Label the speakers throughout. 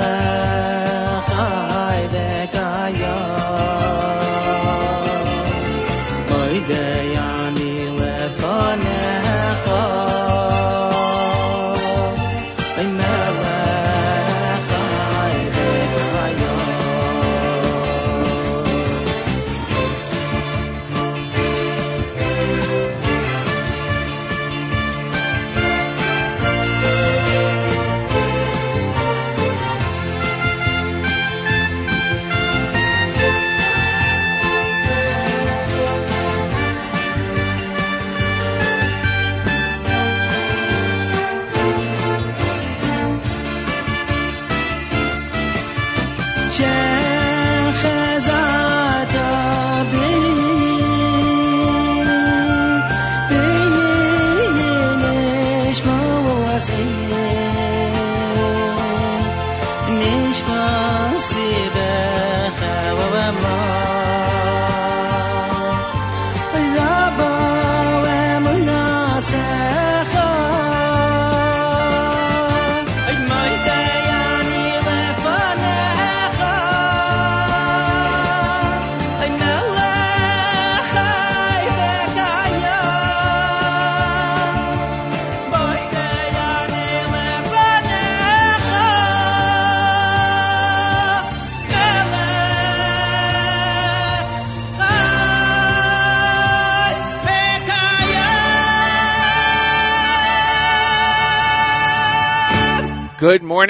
Speaker 1: love.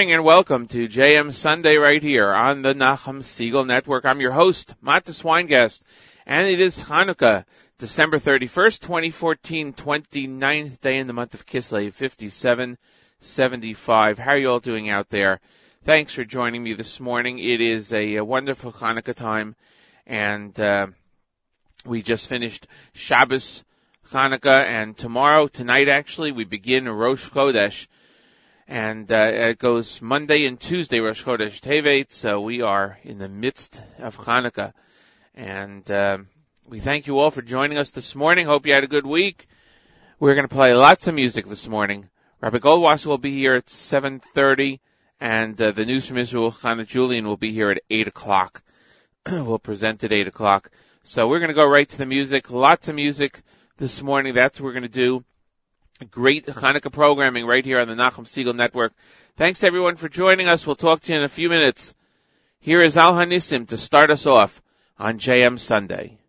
Speaker 1: Morning and welcome to JM Sunday right here on the Nachum Segal Network. I'm your host, Matis Weingast, and it is Hanukkah, December 31st, 2014, 29th day in the month of Kislev, 5775. How are you all doing out there? Thanks for joining me this morning. It is a, a wonderful Hanukkah time, and uh, we just finished Shabbos Hanukkah, and tomorrow, tonight actually, we begin Rosh Chodesh, and uh, it goes Monday and Tuesday, Rosh Chodesh Tevet. So we are in the midst of Hanukkah, and uh, we thank you all for joining us this morning. Hope you had a good week. We're going to play lots of music this morning. Rabbi Goldwasser will be here at 7:30, and uh, the news from Israel, Chana Julian, will be here at 8 o'clock. we'll present at 8 o'clock. So we're going to go right to the music. Lots of music this morning. That's what we're going to do. Great Hanukkah programming right here on the Nachum Segal Network. Thanks everyone for joining us. We'll talk to you in a few minutes. Here is Al Hanisim to start us off on JM Sunday.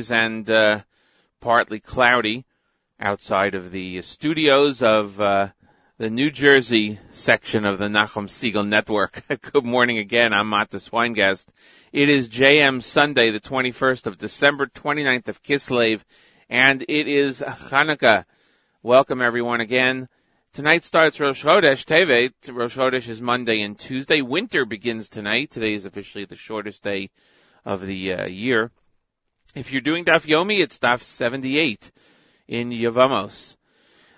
Speaker 1: Degrees and uh, partly cloudy outside of the studios of uh, the New Jersey section of the Nachum Segal Network. Good morning again. I'm Matis Weingast. It is JM Sunday, the 21st of December, 29th of Kislev, and it is Hanukkah. Welcome everyone again. Tonight starts Rosh Chodesh Tevet. Rosh Chodesh is Monday and Tuesday. Winter begins tonight. Today is officially the shortest day of the uh, year. If you're doing Daf Yomi, it's Daf 78 in Yevamos.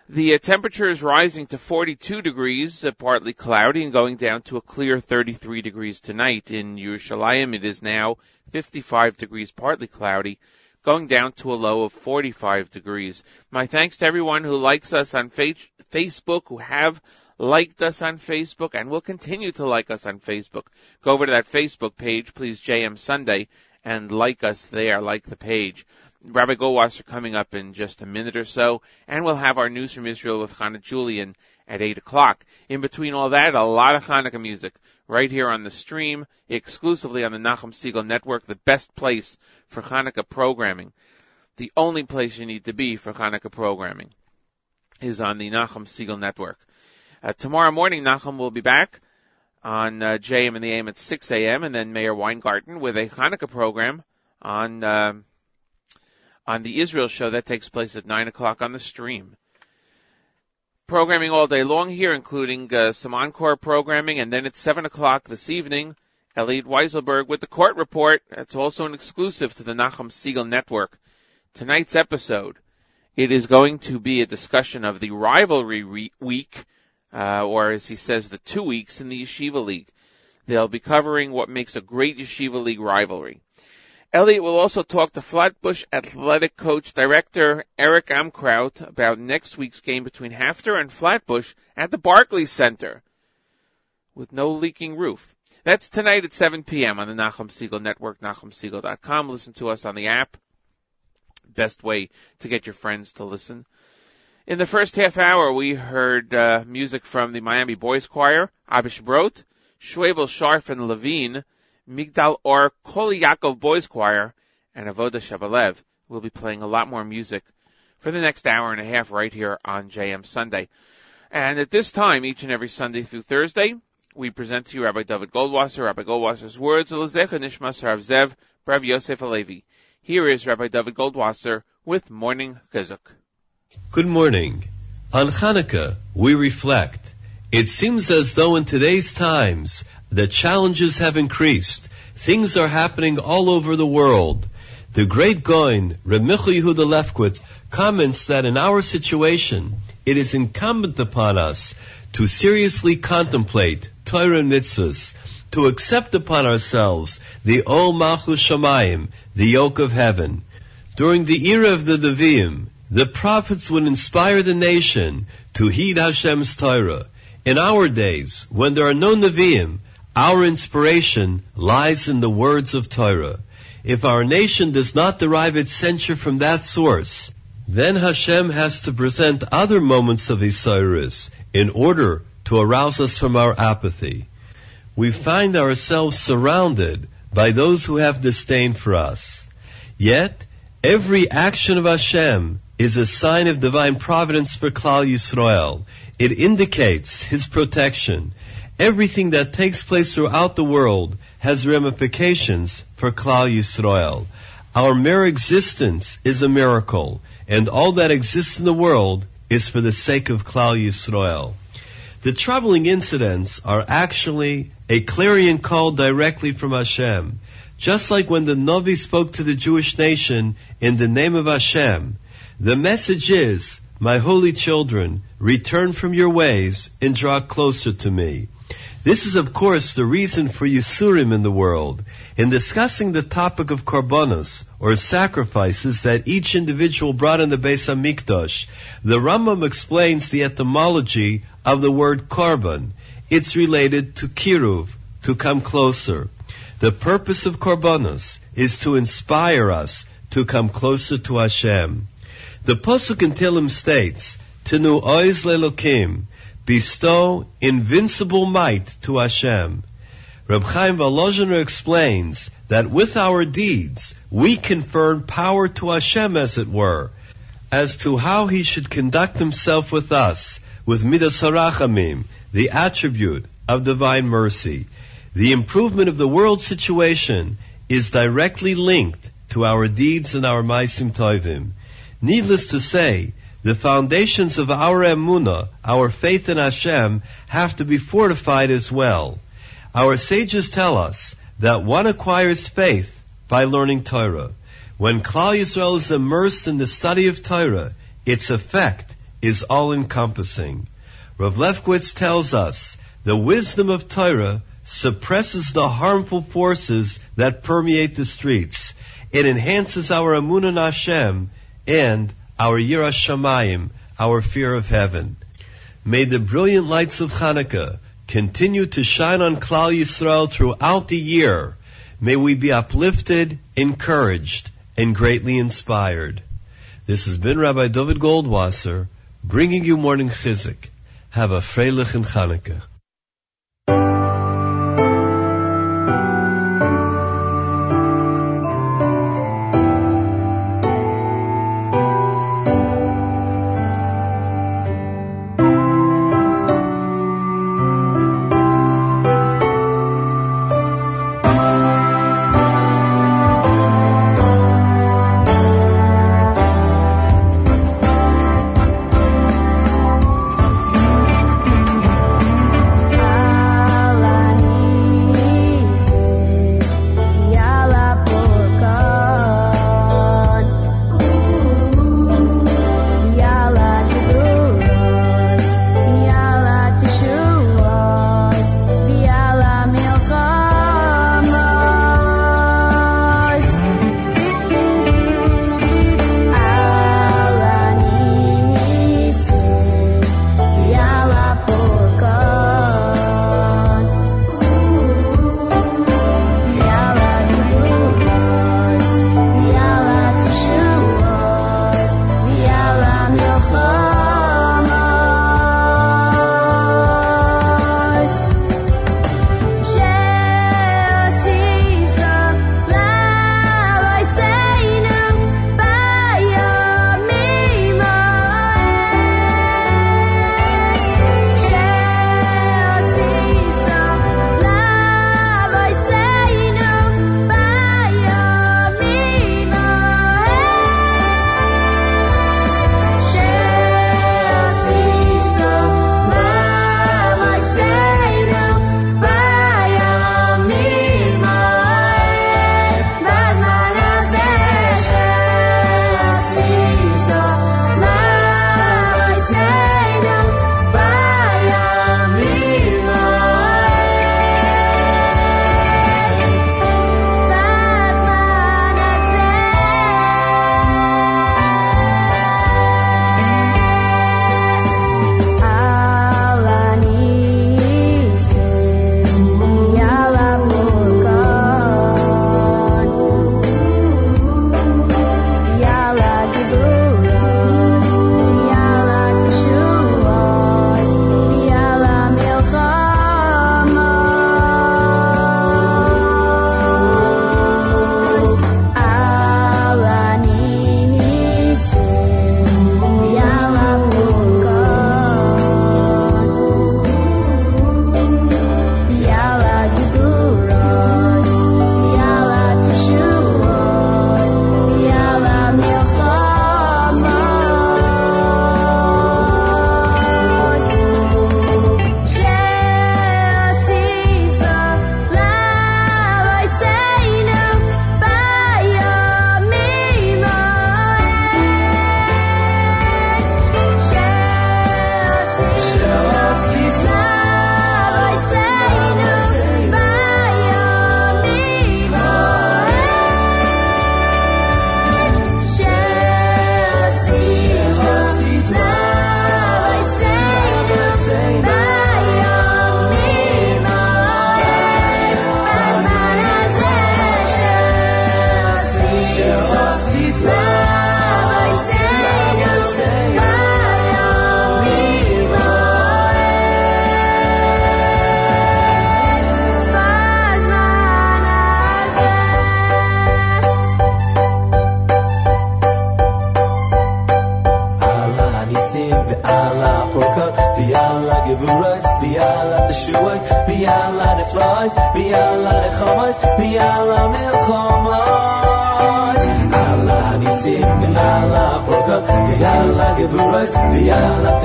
Speaker 1: The uh, temperature is rising to 42 degrees, uh, partly cloudy, and going down to a clear 33 degrees tonight. In Yerushalayim, it is now 55 degrees, partly cloudy, going down to a low of 45 degrees. My thanks to everyone who likes us on fa- Facebook, who have liked us on Facebook, and will continue to like us on Facebook. Go over to that Facebook page, please, JM Sunday, and like us there, like the page. Rabbi Goldwasser coming up in just a minute or so, and we'll have our news from Israel with Hannah Julian at 8 o'clock. In between all that, a lot of Hanukkah music right here on the stream, exclusively on the Nachum Segal Network, the best place for Hanukkah programming. The only place you need to be for Hanukkah programming is on the Nachum Segal Network. Uh, tomorrow morning, Nachum will be back on uh, JM and the AM at 6 a.m. and then Meir Weingarten with a Hanukkah program on uh, on the Israel show that takes place at 9 o'clock on the stream. Programming all day long here, including uh, some encore programming, and then at 7 o'clock this evening, Elliot Weiselberg with the court report. That's also an exclusive to the Nachum Segal Network. Tonight's episode, it is going to be a discussion of the rivalry re- week uh, or as he says, the two weeks in the Yeshiva League. They'll be covering what makes a great Yeshiva League rivalry. Elliot will also talk to Flatbush Athletic Coach Director Eric Amkraut about next week's game between HAFTR and Flatbush at the Barclays Center with no leaking roof. That's tonight at 7 p.m. on the Nachum Segal Network, NachumSegal.com. Listen to us on the app. Best way to get your friends to listen. In the first half hour, we heard uh, music from the Miami Boys Choir, Abish Brot, Schwebel Sharf and Levine, Migdal Or Kol Yaakov Boys Choir, and Avoda Shabalev. We'll be playing a lot more music for the next hour and a half right here on JM Sunday. And at this time, each and every Sunday through Thursday, we present to you Rabbi David Goldwasser, Rabbi Goldwasser's words, Elezecha Nishmas Rav Zev, Rav Yosef Alevi. Here is Rabbi David Goldwasser with Morning Chizuk.
Speaker 2: Good morning. On Hanukkah, we reflect. It seems as though in today's times, the challenges have increased. Things are happening all over the world. The great Gaon, Remichu Yehuda Lefkowitz, comments that in our situation, it is incumbent upon us to seriously contemplate Torah mitzvahs, to accept upon ourselves the Ol Malchus Shamayim, the yoke of heaven. During the era of the Nevi'im, the prophets would inspire the nation to heed Hashem's Torah. In our days, when there are no Nevi'im, our inspiration lies in the words of Torah. If our nation does not derive its censure from that source, then Hashem has to present other moments of Yisurim in order to arouse us from our apathy. We find ourselves surrounded by those who have disdain for us. Yet, every action of Hashem is a sign of divine providence for Klal Yisrael. It indicates His protection. Everything that takes place throughout the world has ramifications for Klal Yisrael. Our mere existence is a miracle, and all that exists in the world is for the sake of Klal Yisrael. The troubling incidents are actually a clarion call directly from Hashem. Just like when the Navi spoke to the Jewish nation in the name of Hashem, the message is, my holy children, return from your ways and draw closer to me. This is, of course, the reason for Yisurim in the world. In discussing the topic of korbanos, or sacrifices that each individual brought in the Beis Hamikdash, the Rambam explains the etymology of the word korban. It's related to kiruv, to come closer. The purpose of korbanos is to inspire us to come closer to Hashem. The Pasuk in Tehillim states, Tenu oiz lelokim, bestow invincible might to Hashem. Reb Chaim Volozhiner explains that with our deeds, we confer power to Hashem, as it were, as to how he should conduct himself with us, with Midas Harachamim, the attribute of divine mercy. The improvement of the world situation is directly linked to our deeds and our Maisim Tovim. Needless to say, the foundations of our emuna, our faith in Hashem, have to be fortified as well. Our sages tell us that one acquires faith by learning Torah. When Klal Yisrael is immersed in the study of Torah, its effect is all-encompassing. Rav Lefkowitz tells us the wisdom of Torah suppresses the harmful forces that permeate the streets. It enhances our emunah in Hashem and our Yiras Shamayim, our fear of heaven. May the brilliant lights of Hanukkah continue to shine on Klal Yisrael throughout the year. May we be uplifted, encouraged, and greatly inspired. This has been Rabbi David Goldwasser bringing you Morning Chizuk. Have a freilich in Hanukkah.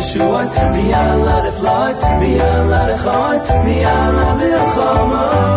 Speaker 3: shoes, the Allah
Speaker 4: of flies, the Allah of eyes, the Allah of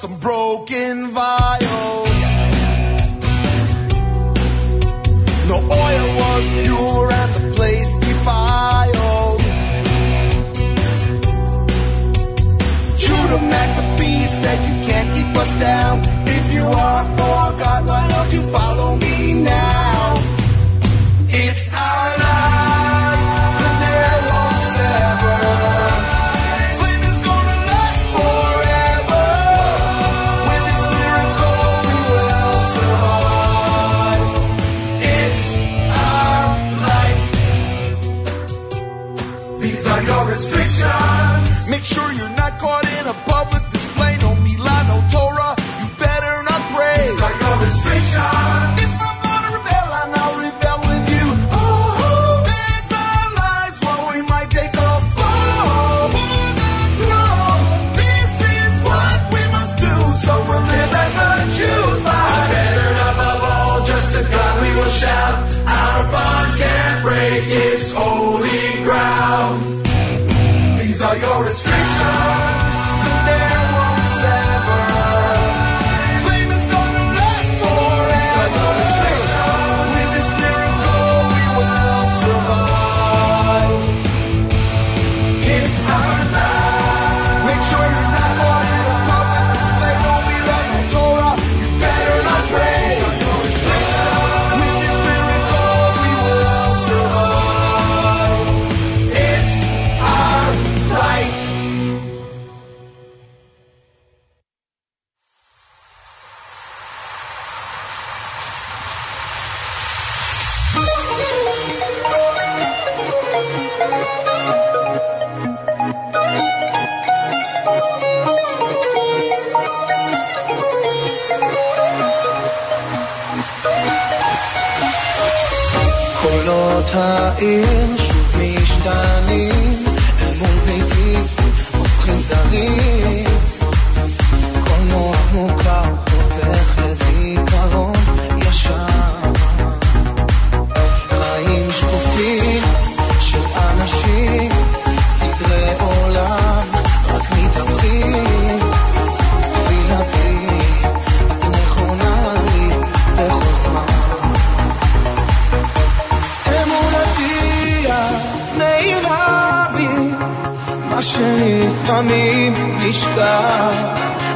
Speaker 5: some broken vials. The oil was pure and the place defiled. Judah Maccabee said, You can't keep us down. If you are for God, why don't you follow? is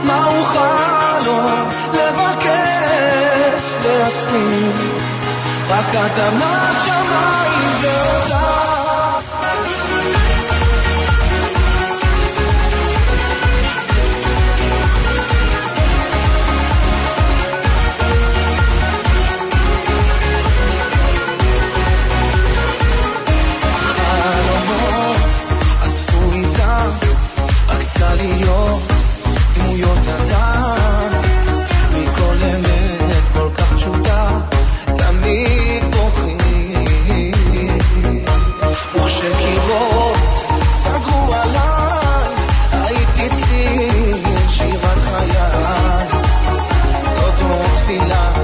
Speaker 6: מה אוכל רק אדמה שמעה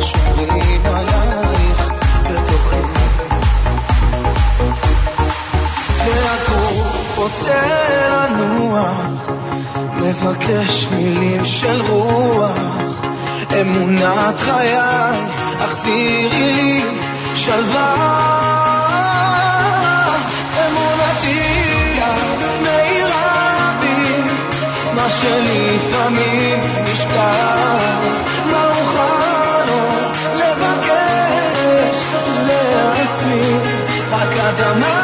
Speaker 6: שומרים עלייך בתוכי. והגור רוצה לנוח, מבקש מילים של רוח, אמונת חיי, החזירי לי שלווה. שלי תמיד נשכח
Speaker 7: Adonai.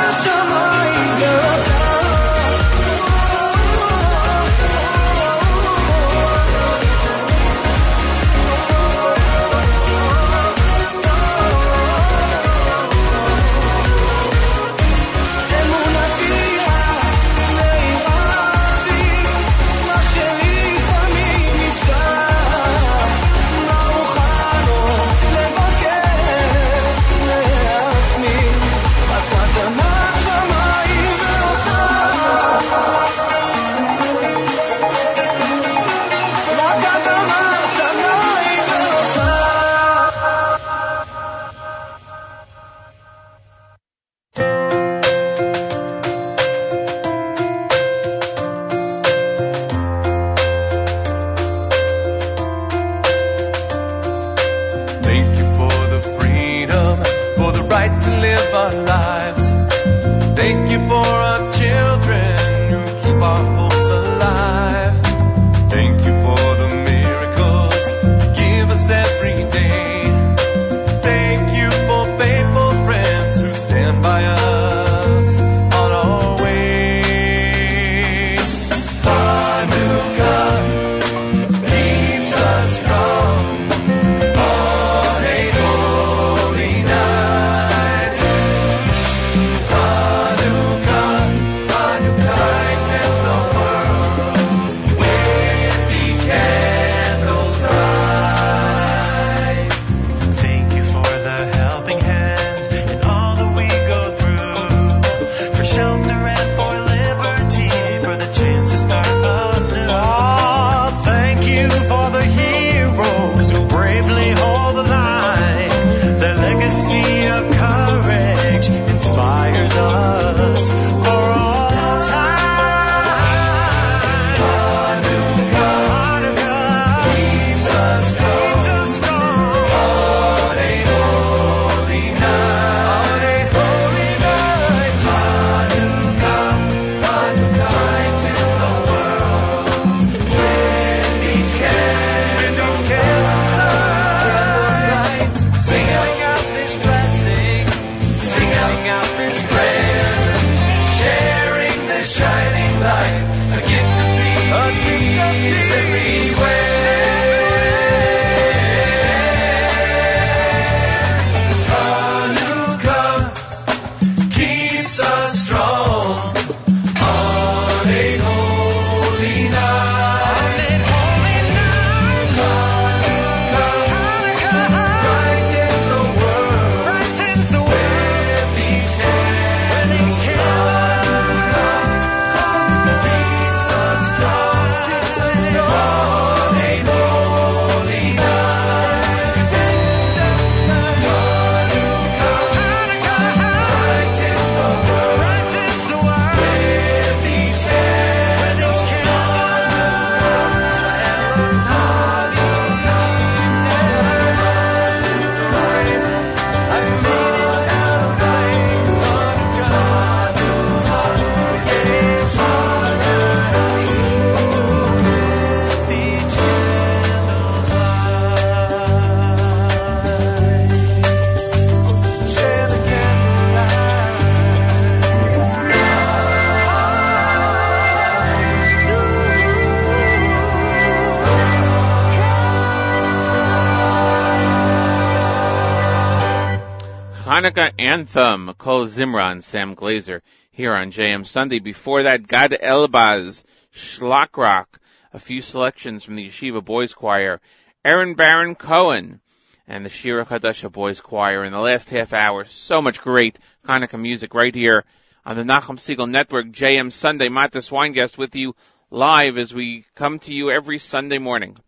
Speaker 7: Hanukkah
Speaker 1: anthem, Kol Zimran, Sam Glaser, here on JM Sunday. Before that, Gad Elbaz, Shlakrock, a few selections from the Yeshiva Boys Choir, Aaron Baron Cohen, and the Shira Chadasha Boys Choir. In the last half hour, so much great Hanukkah music right here on the Nachum Segal Network, JM Sunday. Matis Weingast with you live as we come to you every Sunday morning.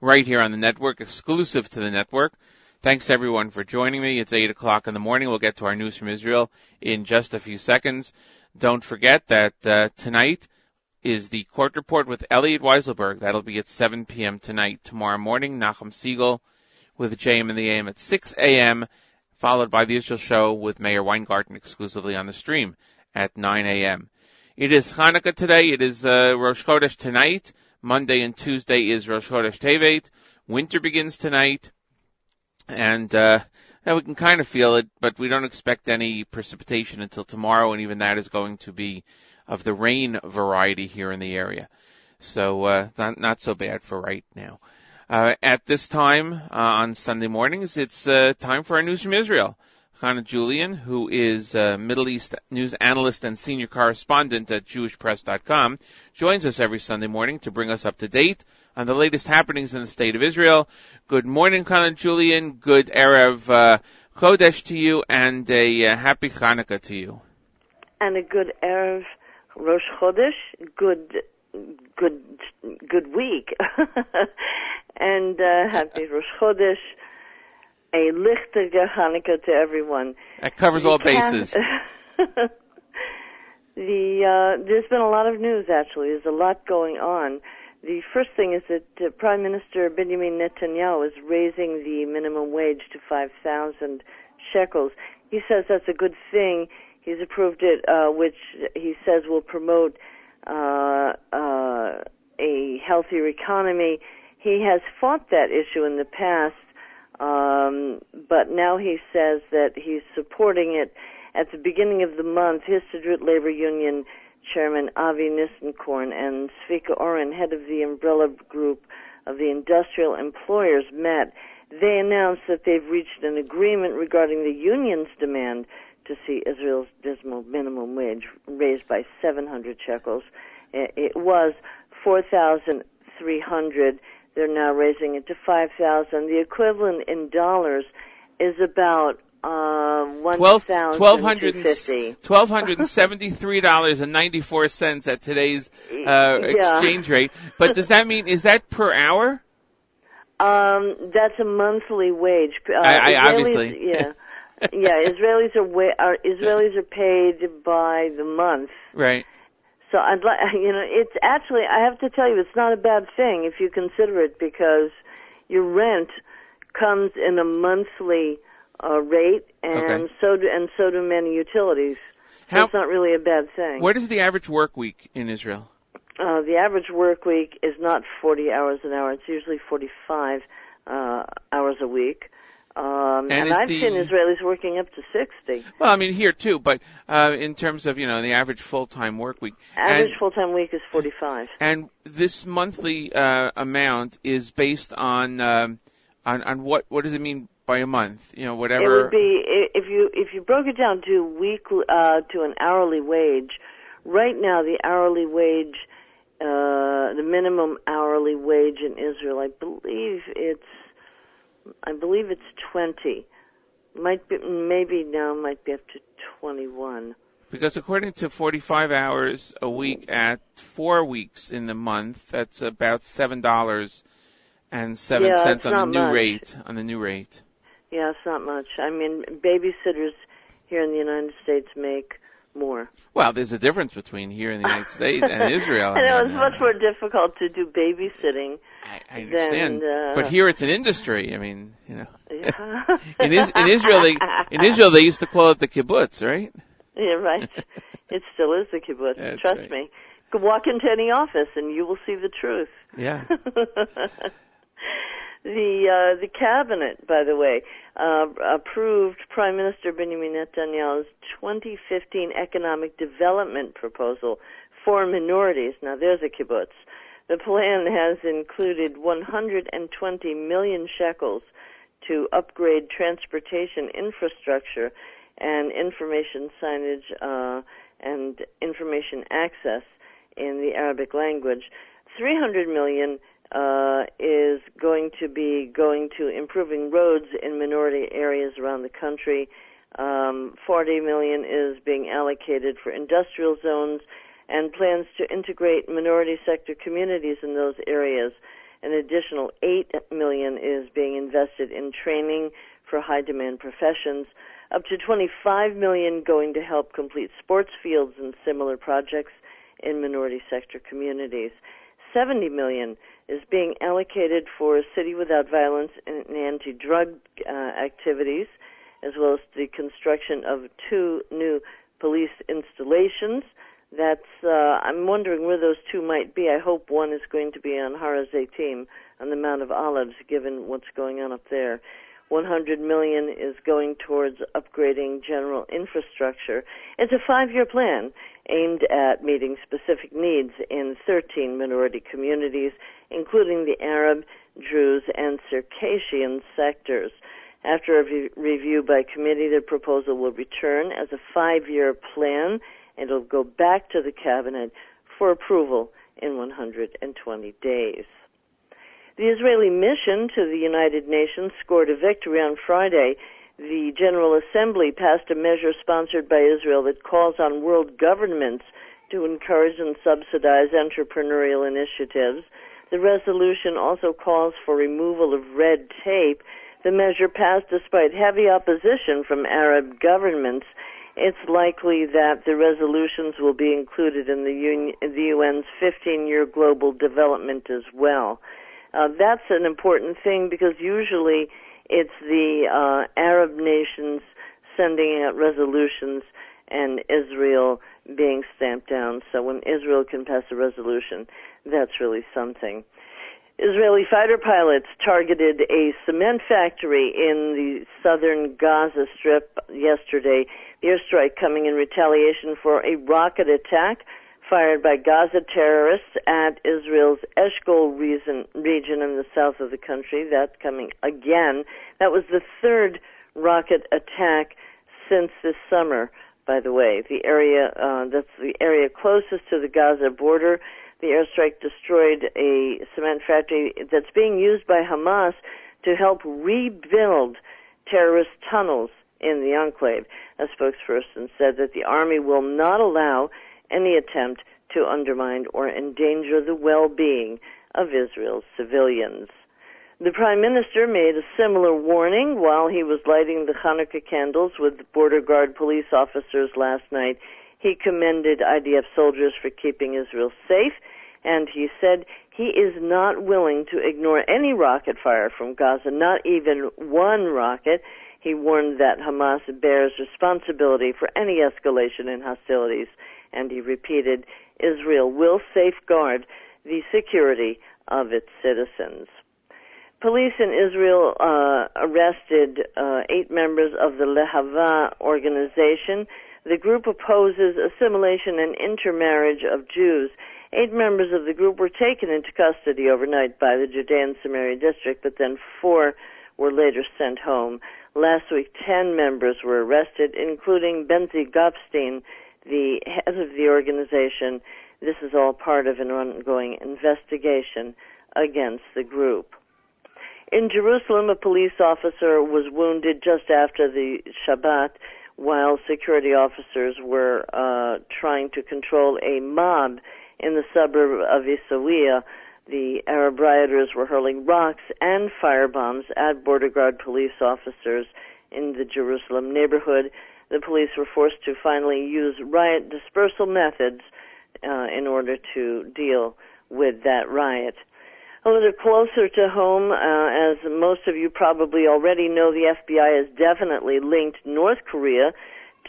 Speaker 1: Right here on the network, exclusive to the network. Thanks everyone for joining me. It's 8 o'clock in the morning. We'll get to our news from Israel in just a few seconds. Don't forget that uh, tonight is the court report with Elliot Weiselberg. That'll be at 7 p.m. tonight. Tomorrow morning, Nachum Segal with JM in the AM at 6 a.m., followed by the Israel show with Meir Weingarten exclusively on the stream at 9 a.m. It is Hanukkah today. It is uh, Rosh Chodesh tonight. Monday and Tuesday is Rosh Chodesh Tevet. Winter begins tonight and uh, we can kind of feel it, but we don't expect any precipitation until tomorrow, and even that is going to be of the rain variety here in the area. So uh, not not so bad for right now. Uh, at this time uh, on Sunday mornings, it's uh, time for our news from Israel. Hannah Julian, who is a Middle East news analyst and senior correspondent at JewishPress.com, joins us every Sunday morning to bring us up to date on the latest happenings in the state of Israel. Good morning, Hannah Julian. Good Erev uh, Chodesh to you, and a uh, happy Hanukkah to you.
Speaker 8: and a good Erev Rosh Chodesh, good, good, good week, and uh, happy Rosh Chodesh, a lichtige Hanukkah to everyone.
Speaker 1: That covers all bases.
Speaker 8: the uh, there's been a lot of news actually. There's a lot going on. The first thing is that uh, Prime Minister Benjamin Netanyahu is raising the minimum wage to 5,000 shekels. He says that's a good thing. He's approved it, uh, which he says will promote uh, uh, a healthier economy. He has fought that issue in the past, um, but now he says that he's supporting it. At the beginning of the month, Histadrut Labor Union Chairman Avi Nissenkorn and Zvika Oren, head of the umbrella group of the industrial employers, met. They announced that they've reached an agreement regarding the union's demand to see Israel's dismal minimum wage raised by 700 shekels. It was 4,300. They're now raising it to 5,000. The equivalent in dollars is about
Speaker 1: Twelve twelve hundred and
Speaker 8: 1,250.
Speaker 1: twelve hundred and seventy three dollars and ninety four cents at today's uh,
Speaker 8: Yeah.
Speaker 1: exchange rate. But does that mean is that per hour?
Speaker 8: Um, that's a monthly wage. Uh,
Speaker 1: I- I obviously-
Speaker 8: yeah, yeah. Israelis are, wa- are Israelis are paid by the month.
Speaker 1: Right.
Speaker 8: So I'd like, you know, it's actually, I have to tell you, it's not a bad thing if you consider it because your rent comes in a monthly uh, rate, and
Speaker 1: Okay.
Speaker 8: so do and so do many utilities.
Speaker 1: How-
Speaker 8: it's not really a bad thing.
Speaker 1: What is the average work week in Israel?
Speaker 8: Uh, the average work week is not 40 hours an hour. It's usually 45 uh, hours a week. Um,
Speaker 1: And
Speaker 8: and I've
Speaker 1: the-
Speaker 8: seen Israelis working up to 60.
Speaker 1: Well, I mean here too, but uh, in terms of you know the average full time work week.
Speaker 8: Average full-time week is 45.
Speaker 1: and this monthly uh, amount is based on um, on on what what does it mean by a month? You know whatever.
Speaker 8: It would be if you if you broke it down to week uh, to an hourly wage. Right now, the hourly wage, uh, the minimum hourly wage in Israel, I believe it's, I believe it's twenty. Might be maybe now might be up to twenty one.
Speaker 1: Because according to 45 hours a week at four weeks in the month, that's about seven dollars and seven
Speaker 8: Yeah,
Speaker 1: cents on the new
Speaker 8: much.
Speaker 1: rate. On the new rate.
Speaker 8: Yeah, it's not much. I mean, babysitters here in the United States make more.
Speaker 1: Well, there's a difference between here in the United States and Israel.
Speaker 8: I know
Speaker 1: mean,
Speaker 8: it's much more difficult to do babysitting.
Speaker 1: I, I understand,
Speaker 8: Then, uh,
Speaker 1: but here it's an industry. I mean, you know,
Speaker 8: Yeah.
Speaker 1: in, Is- in Israel, they in Israel they used to call it the kibbutz, right?
Speaker 8: Yeah, right. It still is the kibbutz.
Speaker 1: That's
Speaker 8: Trust
Speaker 1: right.
Speaker 8: me. Go walk into any office and you will see the truth.
Speaker 1: Yeah.
Speaker 8: The uh, the cabinet, by the way, uh, approved Prime Minister Benjamin Netanyahu's 2015 economic development proposal for minorities. Now, there's a kibbutz. The plan has included 120 million shekels to upgrade transportation infrastructure and information signage uh, and information access in the Arabic language. 300 million uh, is going to be going to improving roads in minority areas around the country. Um, 40 million is being allocated for industrial zones and plans to integrate minority sector communities in those areas. An additional 8 million is being invested in training for high demand professions. Up to 25 million going to help complete sports fields and similar projects in minority sector communities. 70 million is being allocated for a City Without Violence and anti-drug uh, activities, as well as the construction of two new police installations. That's uh, I'm wondering where those two might be. I hope one is going to be on Har Zaytim on the Mount of Olives, given what's going on up there. 100 million is going towards upgrading general infrastructure. It's a five-year plan aimed at meeting specific needs in 13 minority communities, including the Arab, Druze, and Circassian sectors. After a re- review by committee, the proposal will return as a five-year plan, and it'll go back to the cabinet for approval in 120 days. The Israeli mission to the United Nations scored a victory on Friday. The General Assembly passed a measure sponsored by Israel that calls on world governments to encourage and subsidize entrepreneurial initiatives. The resolution also calls for removal of red tape. The measure passed despite heavy opposition from Arab governments it's likely that the resolutions will be included in the, union, the UN's 15-year global development as well. Uh, that's an important thing because usually it's the uh, Arab nations sending out resolutions and Israel being stamped down. So when Israel can pass a resolution, that's really something. Israeli fighter pilots targeted a cement factory in the southern Gaza Strip yesterday. The airstrike coming in retaliation for a rocket attack fired by Gaza terrorists at Israel's Eshkol region, in the south of the country. That's coming again. That was the third rocket attack since this summer, by the way. The area, uh, that's the area closest to the Gaza border. The airstrike destroyed a cement factory that's being used by Hamas to help rebuild terrorist tunnels in the enclave. A spokesperson said that the army will not allow any attempt to undermine or endanger the well-being of Israel's civilians. The Prime Minister made a similar warning while he was lighting the Hanukkah candles with border guard police officers last night. He commended IDF soldiers for keeping Israel safe, and he said he is not willing to ignore any rocket fire from Gaza, not even one rocket. He warned that Hamas bears responsibility for any escalation in hostilities, and he repeated, Israel will safeguard the security of its citizens. Police in Israel uh, arrested uh, eight members of the Lehava organization. The group opposes assimilation and intermarriage of Jews. Eight members of the group were taken into custody overnight by the Judean Samaria district, but then four were later sent home. Last week, ten members were arrested, including Benzi Gopstein, the head of the organization. This is all part of an ongoing investigation against the group. In Jerusalem, a police officer was wounded just after the Shabbat while security officers were uh, trying to control a mob in the suburb of Isawiyah. The Arab rioters were hurling rocks and firebombs at border guard police officers in the Jerusalem neighborhood. The police were forced to finally use riot dispersal methods uh, in order to deal with that riot. A little closer to home, uh, as most of you probably already know, the FBI has definitely linked North Korea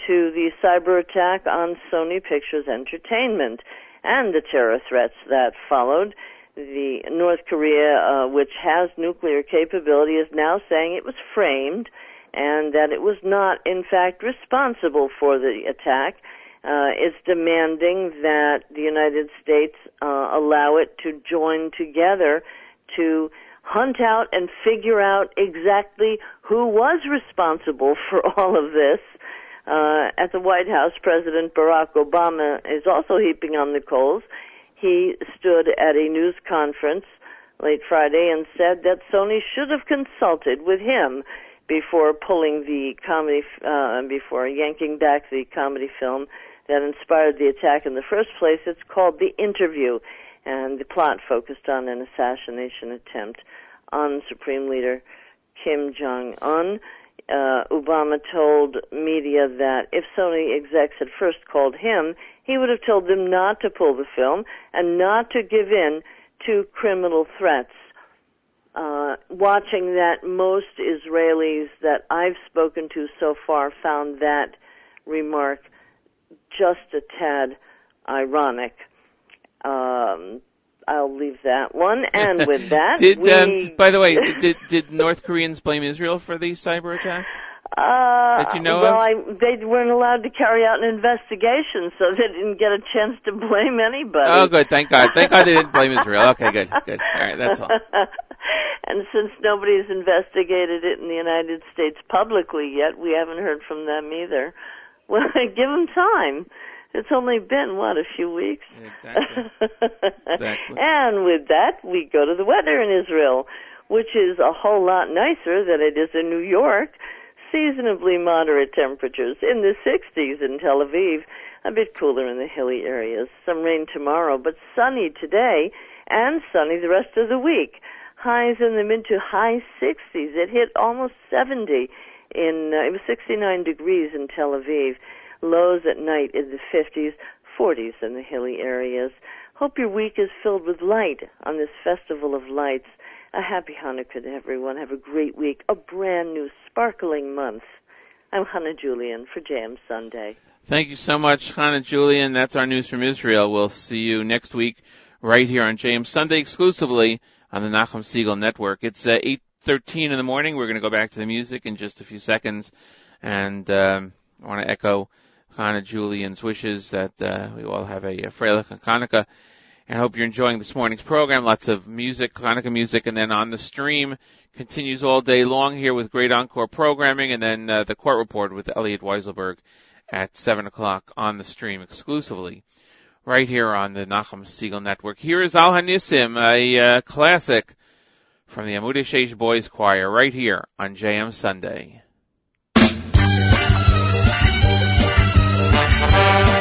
Speaker 8: to the cyber attack on Sony Pictures Entertainment and the terror threats that followed. The North Korea, uh, which has nuclear capability, is now saying it was framed and that it was not, in fact, responsible for the attack. Uh, is demanding that the United States uh, allow it to join together to hunt out and figure out exactly who was responsible for all of this. Uh, at the White House, President Barack Obama is also heaping on the coals. He stood at a news conference late Friday and said that Sony should have consulted with him before pulling the comedy, uh, before yanking back the comedy film that inspired the attack in the first place. It's called The Interview, and the plot focused on an assassination attempt on Supreme Leader Kim Jong Un. Uh, Obama told media that if Sony execs had first called him, he would have told them not to pull the film and not to give in to criminal threats. Uh, watching that, most Israelis that I've spoken to so far found that remark just a tad ironic. Um, I'll leave that one. And with that,
Speaker 1: did
Speaker 8: we,
Speaker 1: um, by the way, did did North Koreans blame Israel for the cyber attack?
Speaker 8: uh,
Speaker 1: that you know
Speaker 8: well? I, they weren't allowed to carry out an investigation, so they didn't get a chance to blame anybody.
Speaker 1: Oh, good. Thank God. Thank God they didn't blame Israel. Okay, good, good. All right, that's all.
Speaker 8: and since nobody's investigated it in the United States publicly yet, we haven't heard from them either. Well, give them time. It's only been what a few weeks.
Speaker 1: Exactly. Exactly.
Speaker 8: And with that, we go to the weather in Israel, which is a whole lot nicer than it is in New York. Seasonably moderate temperatures in the 60s in Tel Aviv, a bit cooler in the hilly areas. Some rain tomorrow, but sunny today and sunny the rest of the week. Highs in the mid to high 60s. It hit almost 70 in uh, it was 69 degrees in Tel Aviv. Lows at night in the 50s, 40s in the hilly areas. Hope your week is filled with light on this festival of lights. A happy Hanukkah to everyone. Have a great week. A brand new sparkling month. I'm Hannah Julian for JM Sunday.
Speaker 9: Thank you so much, Hannah Julian. That's our news from Israel. We'll see you next week right here on JM Sunday exclusively on the Nachum Segal Network. It's uh, 8.13 in the morning. We're going to go back to the music in just a few seconds. And um, I want to echo Hannah Julian's wishes that uh, we all have a, a Freilich and Hanukkah. And hope you're enjoying this morning's program. Lots of music, Hanukkah music, and then on the stream continues all day long here with great encore programming, and then uh, the court report with Elliot Weiselberg at 7 o'clock on the stream exclusively right here on the Nachum Segal Network. Here is Al Hanissim, a uh, classic from the Amud Sheish Boys Choir right here on JM Sunday.
Speaker 10: Thank you.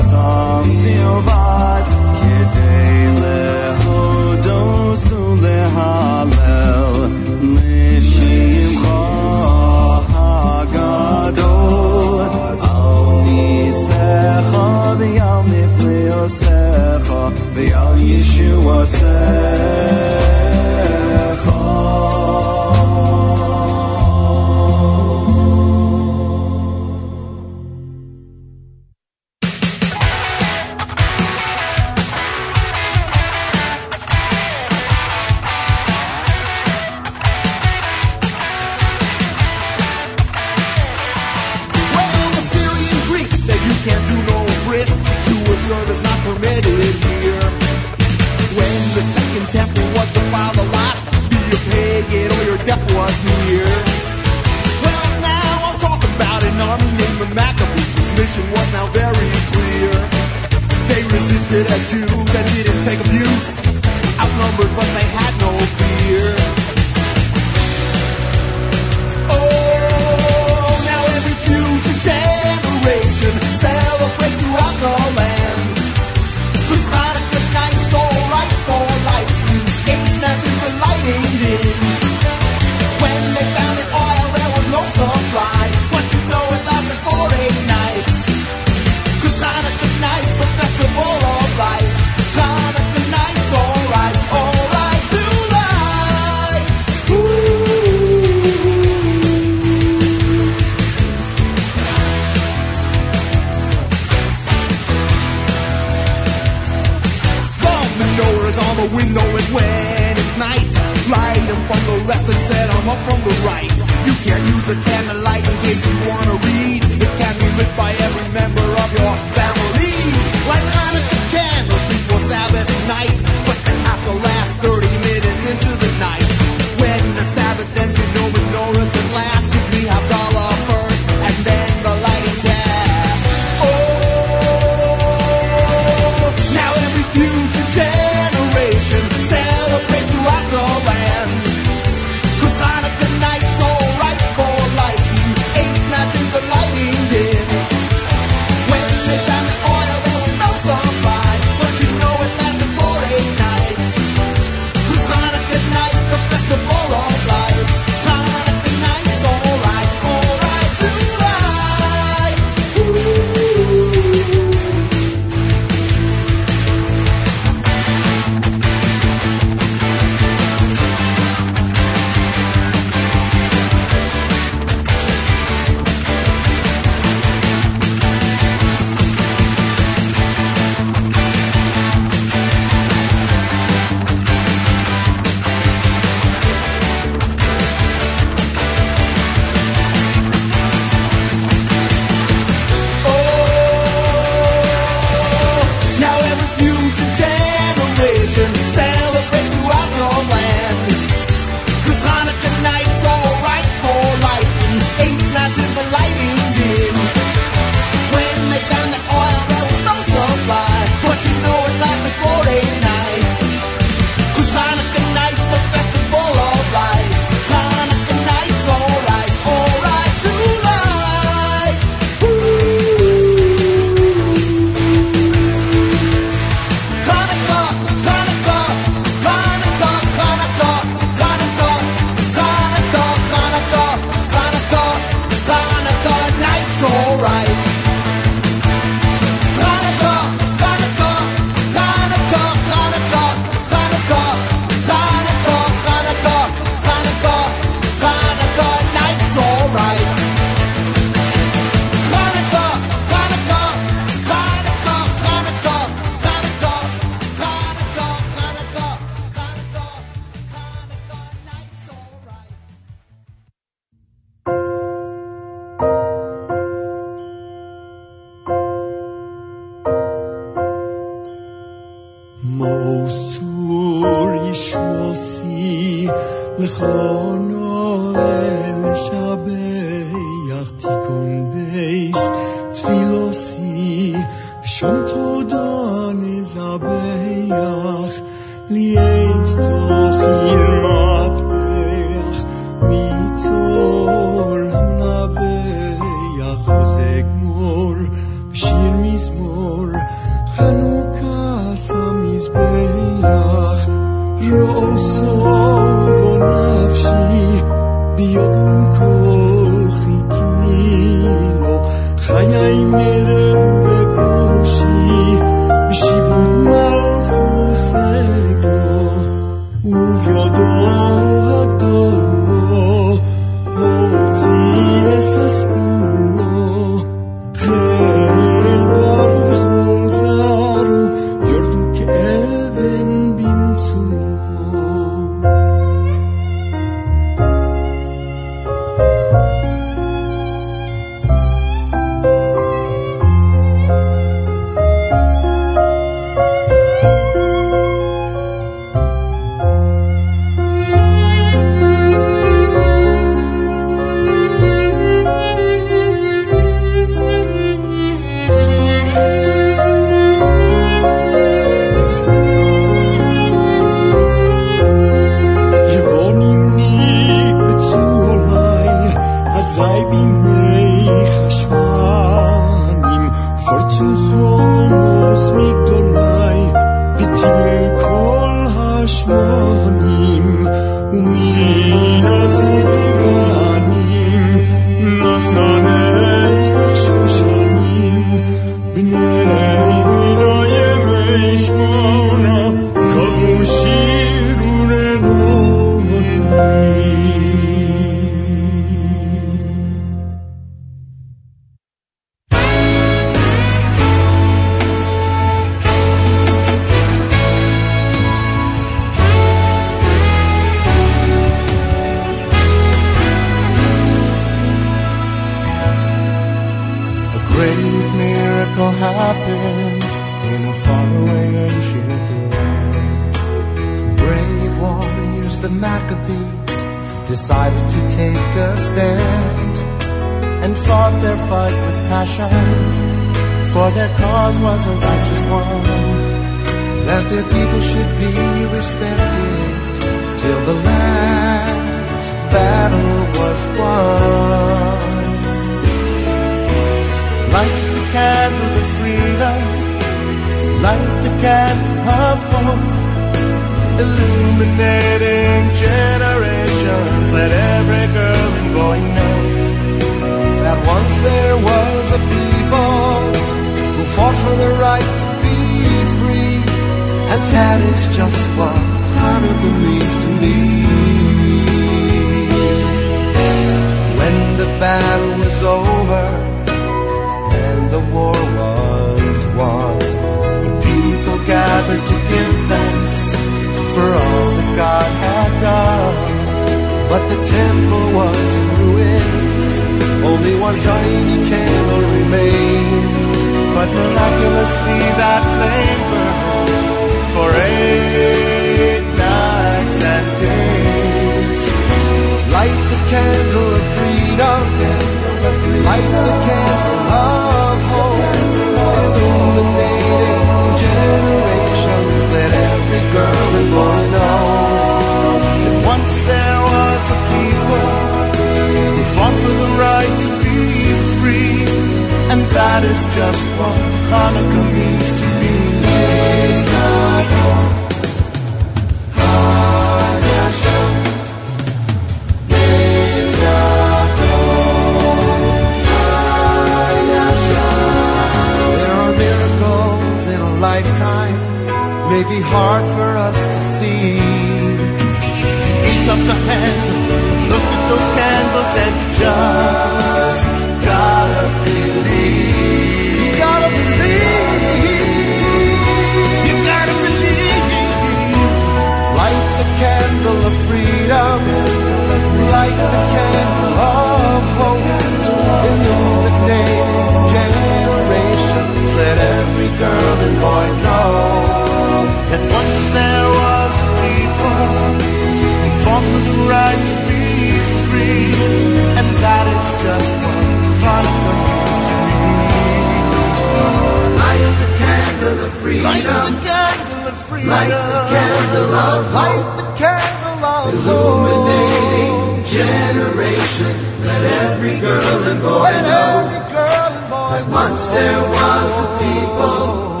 Speaker 10: Of Light the
Speaker 11: candle of Illuminating generations. Let every girl and boy Let know. Every girl and boy that once there was a people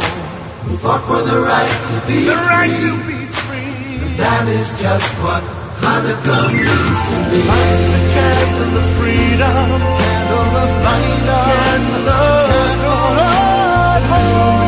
Speaker 11: who fought for the right to be the free. right to be free. And that is just what Hanukkah means to me. Light the candle of freedom, candle of freedom, candle of candle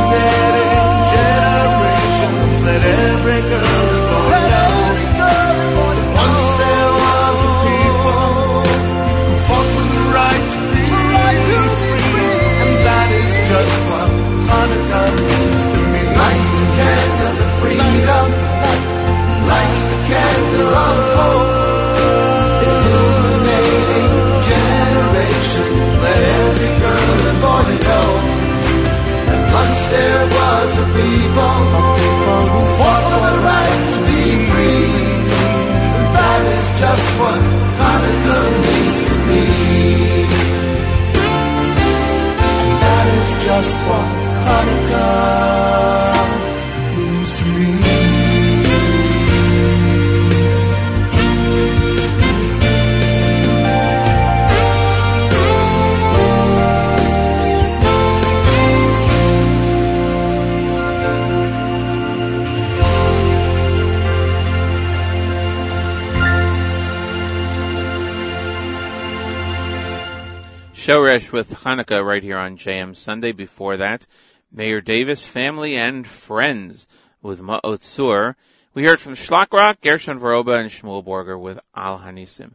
Speaker 11: just what Hanukkah
Speaker 1: Shoresh with Hanukkah right here on JM Sunday. Before that, Meir Davis, family and friends with Ma'oz Tzur. We heard from Schlachrock, Gershon Veroba, and Shmuel Borger with Al Hanisim.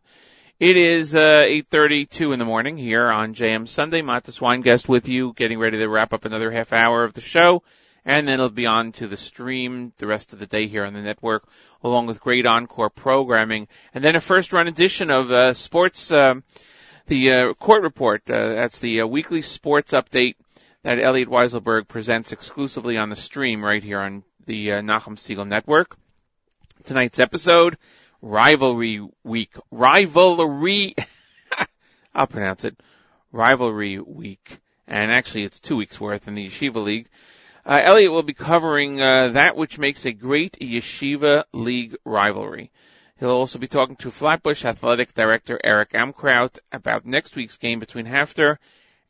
Speaker 1: It is uh, 8.32 in the morning here on JM Sunday. Matas Weingest with you, getting ready to wrap up another half hour of the show. And then it'll be on to the stream the rest of the day here on the network, along with great encore programming. And then a first run edition of uh, sports, um, the uh, court report. Uh, that's the uh, weekly sports update that Elliot Weiselberg presents exclusively on the stream right here on the uh, Nachum Segal Network. Tonight's episode, Rivalry Week. Rivalry, I'll pronounce it, Rivalry Week. And actually it's two weeks worth in the Yeshiva League. Uh, Elliot will be covering uh, that which makes a great Yeshiva League rivalry. He'll also be talking to Flatbush Athletic Director Eric Amkraut about next week's game between HAFTR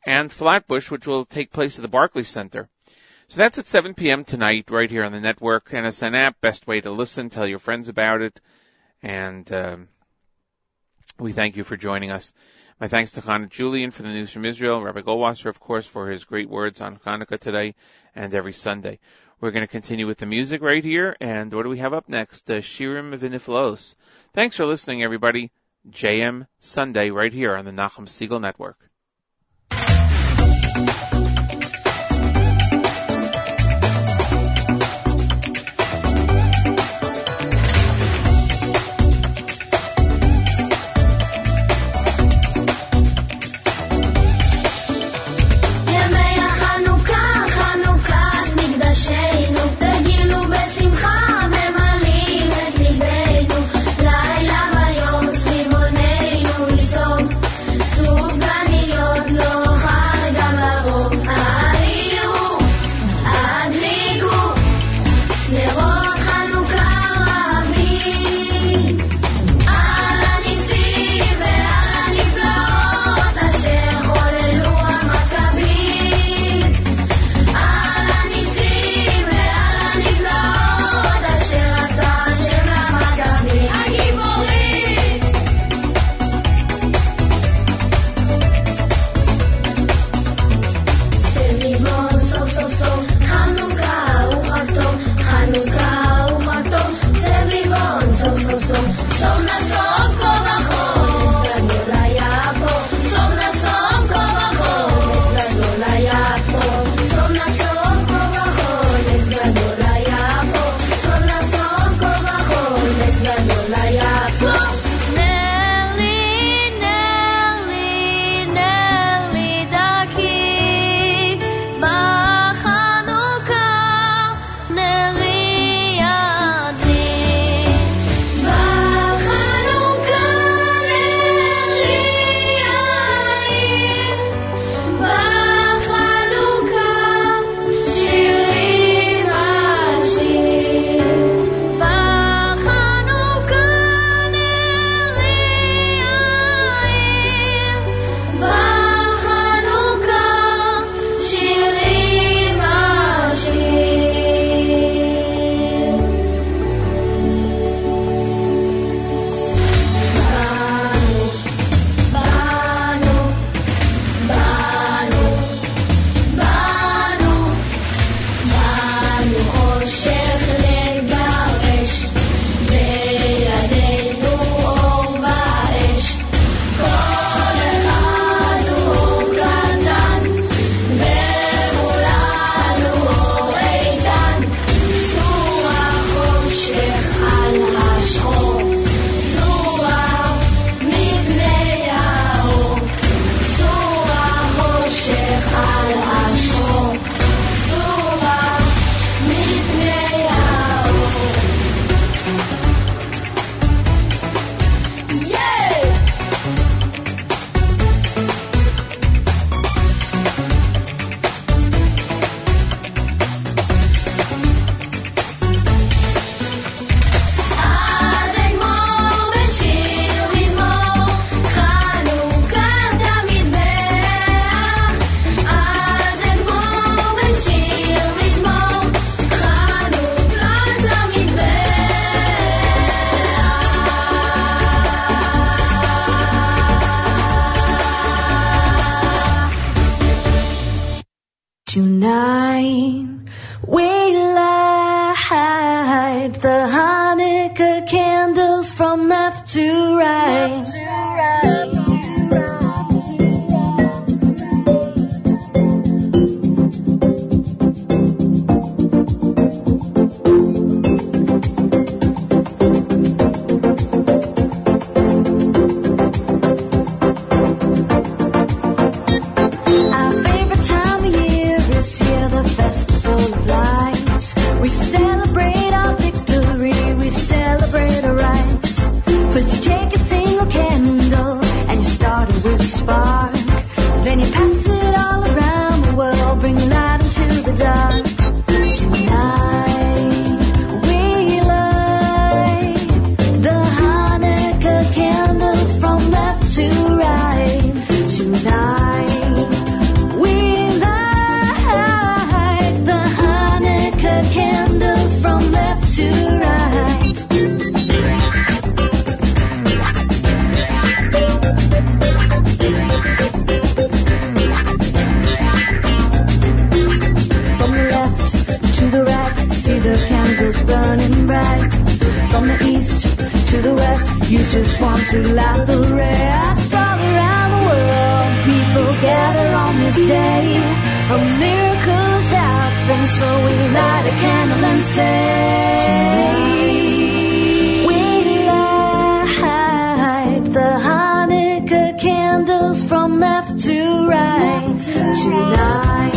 Speaker 1: and Flatbush, which will take place at the Barclays Center. So that's at 7 p.m. tonight, right here on the network. NSN app, best way to listen. Tell your friends about it. And um, we thank you for joining us. My thanks to Hannah Julian for the news from Israel, Rabbi Goldwasser, of course, for his great words on Hanukkah today and every Sunday. We're going to continue with the music right here, and what do we have up next? Uh, Shirim Viniflos. Thanks for listening, everybody. JM Sunday right here on the Nachum Segal Network.
Speaker 7: to light the ray. I around the world people gather on this day. A miracle's happening, so we light a candle and say, We light the Hanukkah candles from left to right tonight.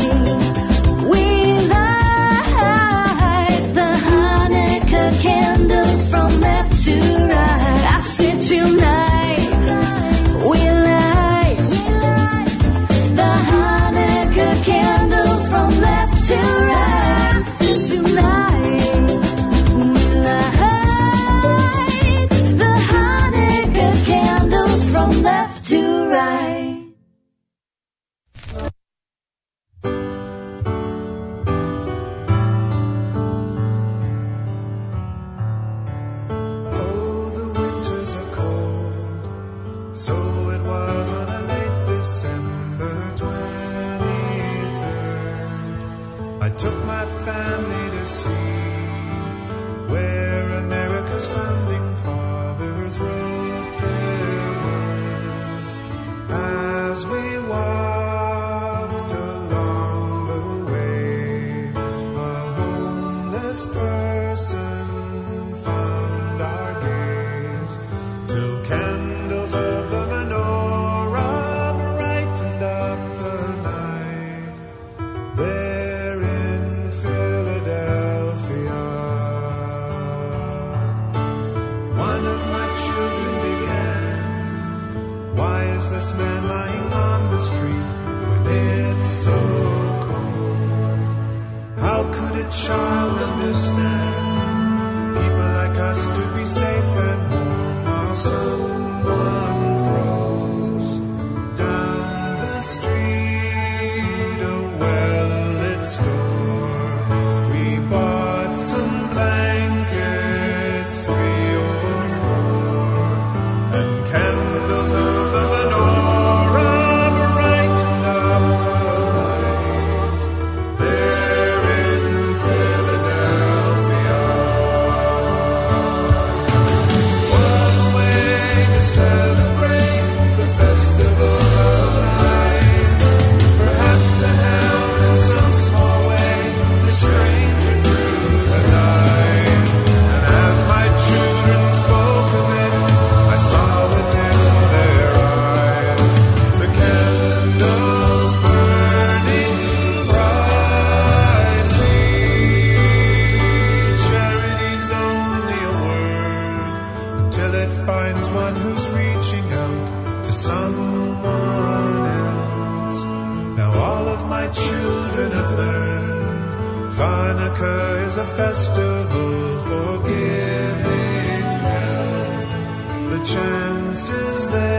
Speaker 11: chances there.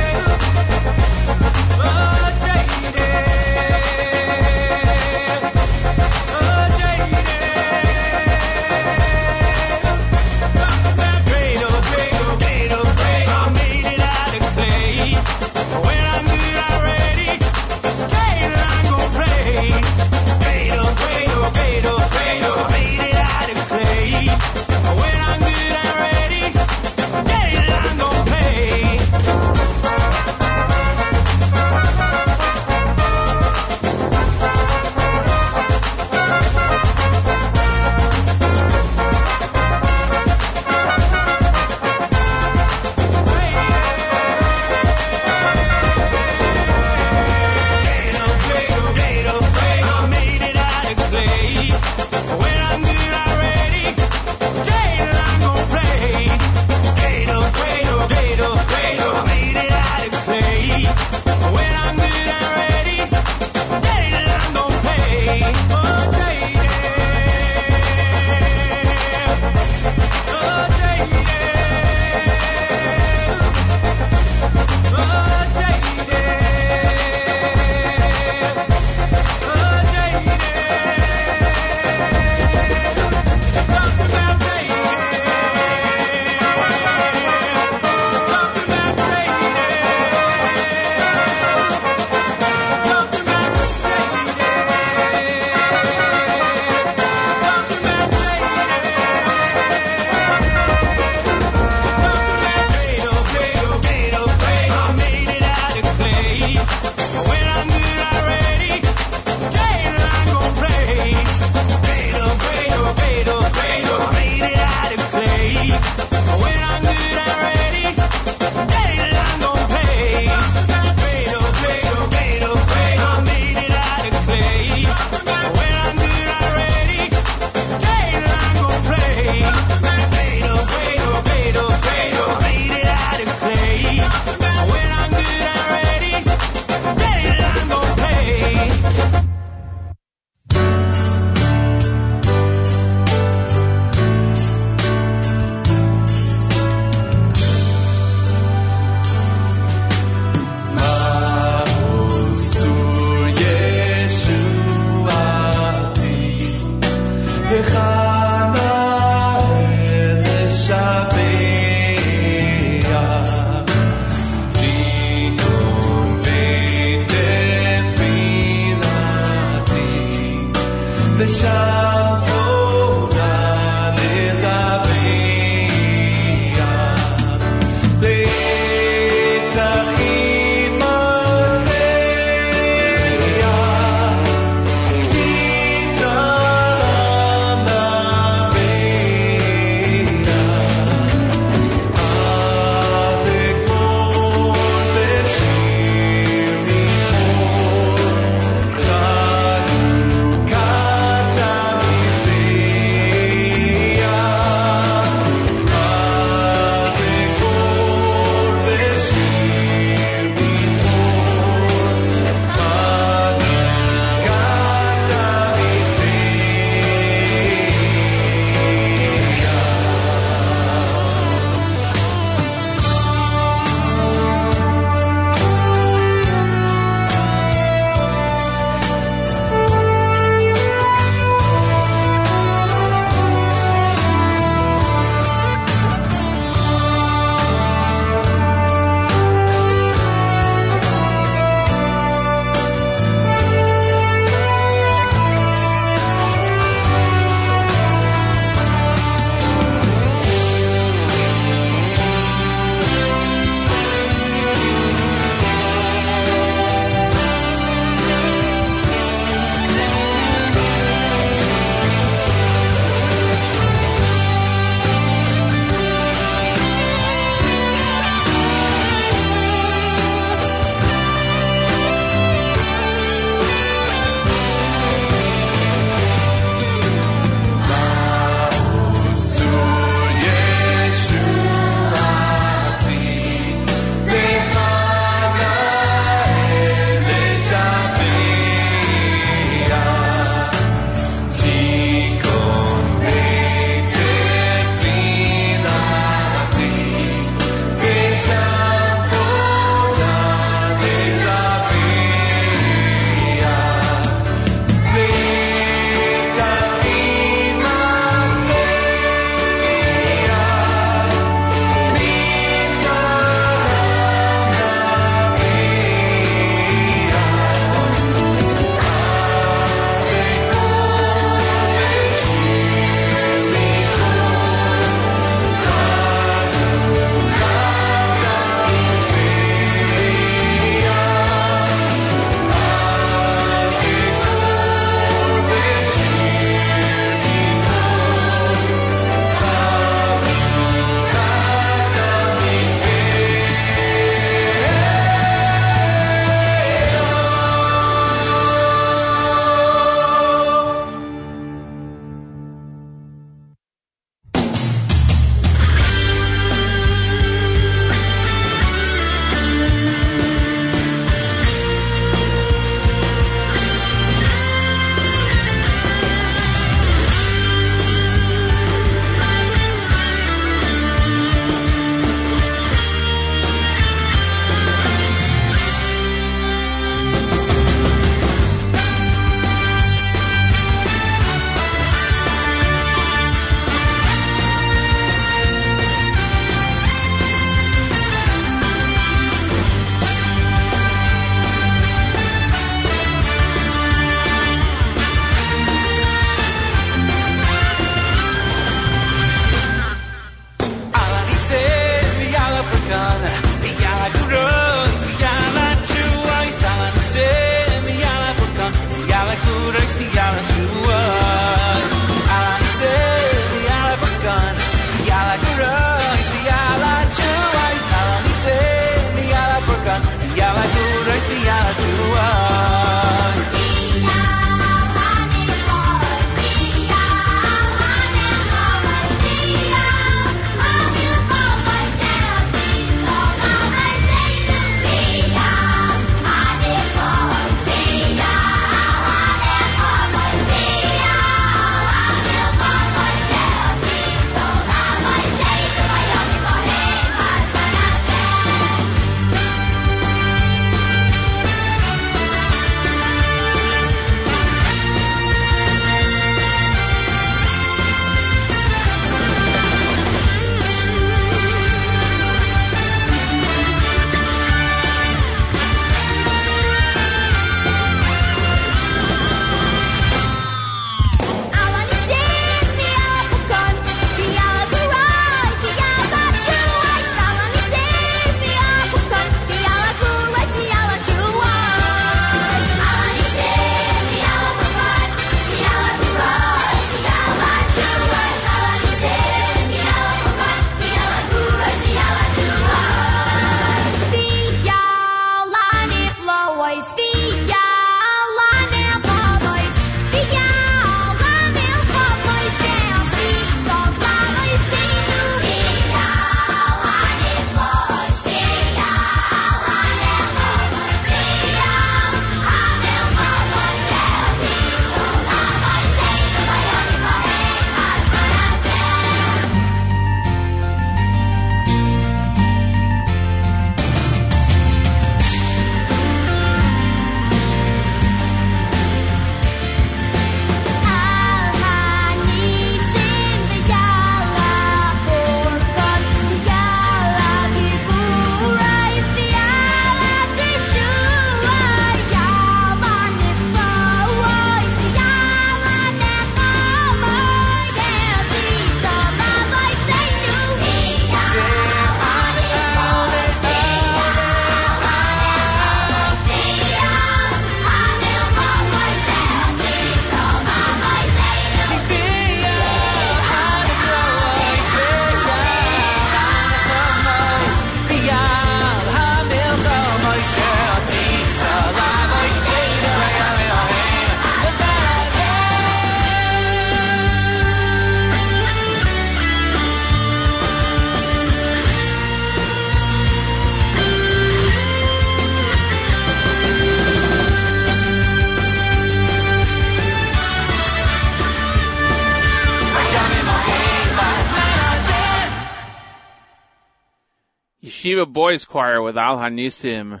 Speaker 1: Boys Choir with Al Hanisim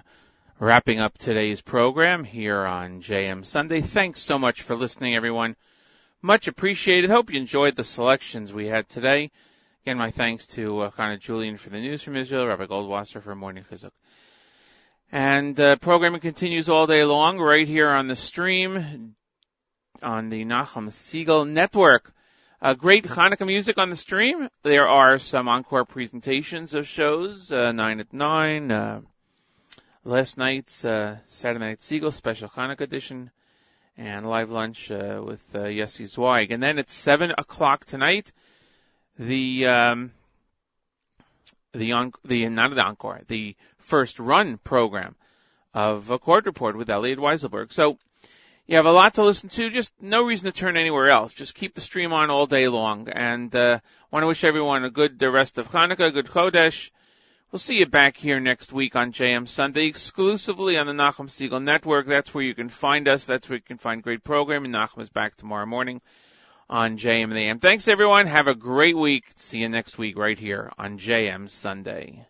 Speaker 1: wrapping up today's program here on JM Sunday. Thanks so much for listening, everyone. Much appreciated. Hope you enjoyed the selections we had today. Again, my thanks to uh, Kana Julian for the news from Israel, Rabbi Goldwasser for morning chizuk. And uh, programming continues all day long right here on the stream on the Nachum Segal Network. Uh, great Hanukkah music on the stream. There are some encore presentations of shows, uh, 9 at 9, uh, last night's uh, Saturday Night Segal special Hanukkah edition, and live lunch uh, with uh, Yossi Zweig. And then at 7 o'clock tonight, the um, the on, the not the encore, the first run program of a court report with Elliot Weiselberg. So you have a lot to listen to. Just no reason to turn anywhere else. Just keep the stream on all day long. And uh, want to wish everyone a good the rest of Hanukkah, good Chodesh. We'll see you back here next week on JM Sunday, exclusively on the Nachum Segal Network. That's where you can find us. That's where you can find great programming. Nachum is back tomorrow morning on JM and the AM. Thanks everyone. Have a great week. See you next week right here on JM Sunday.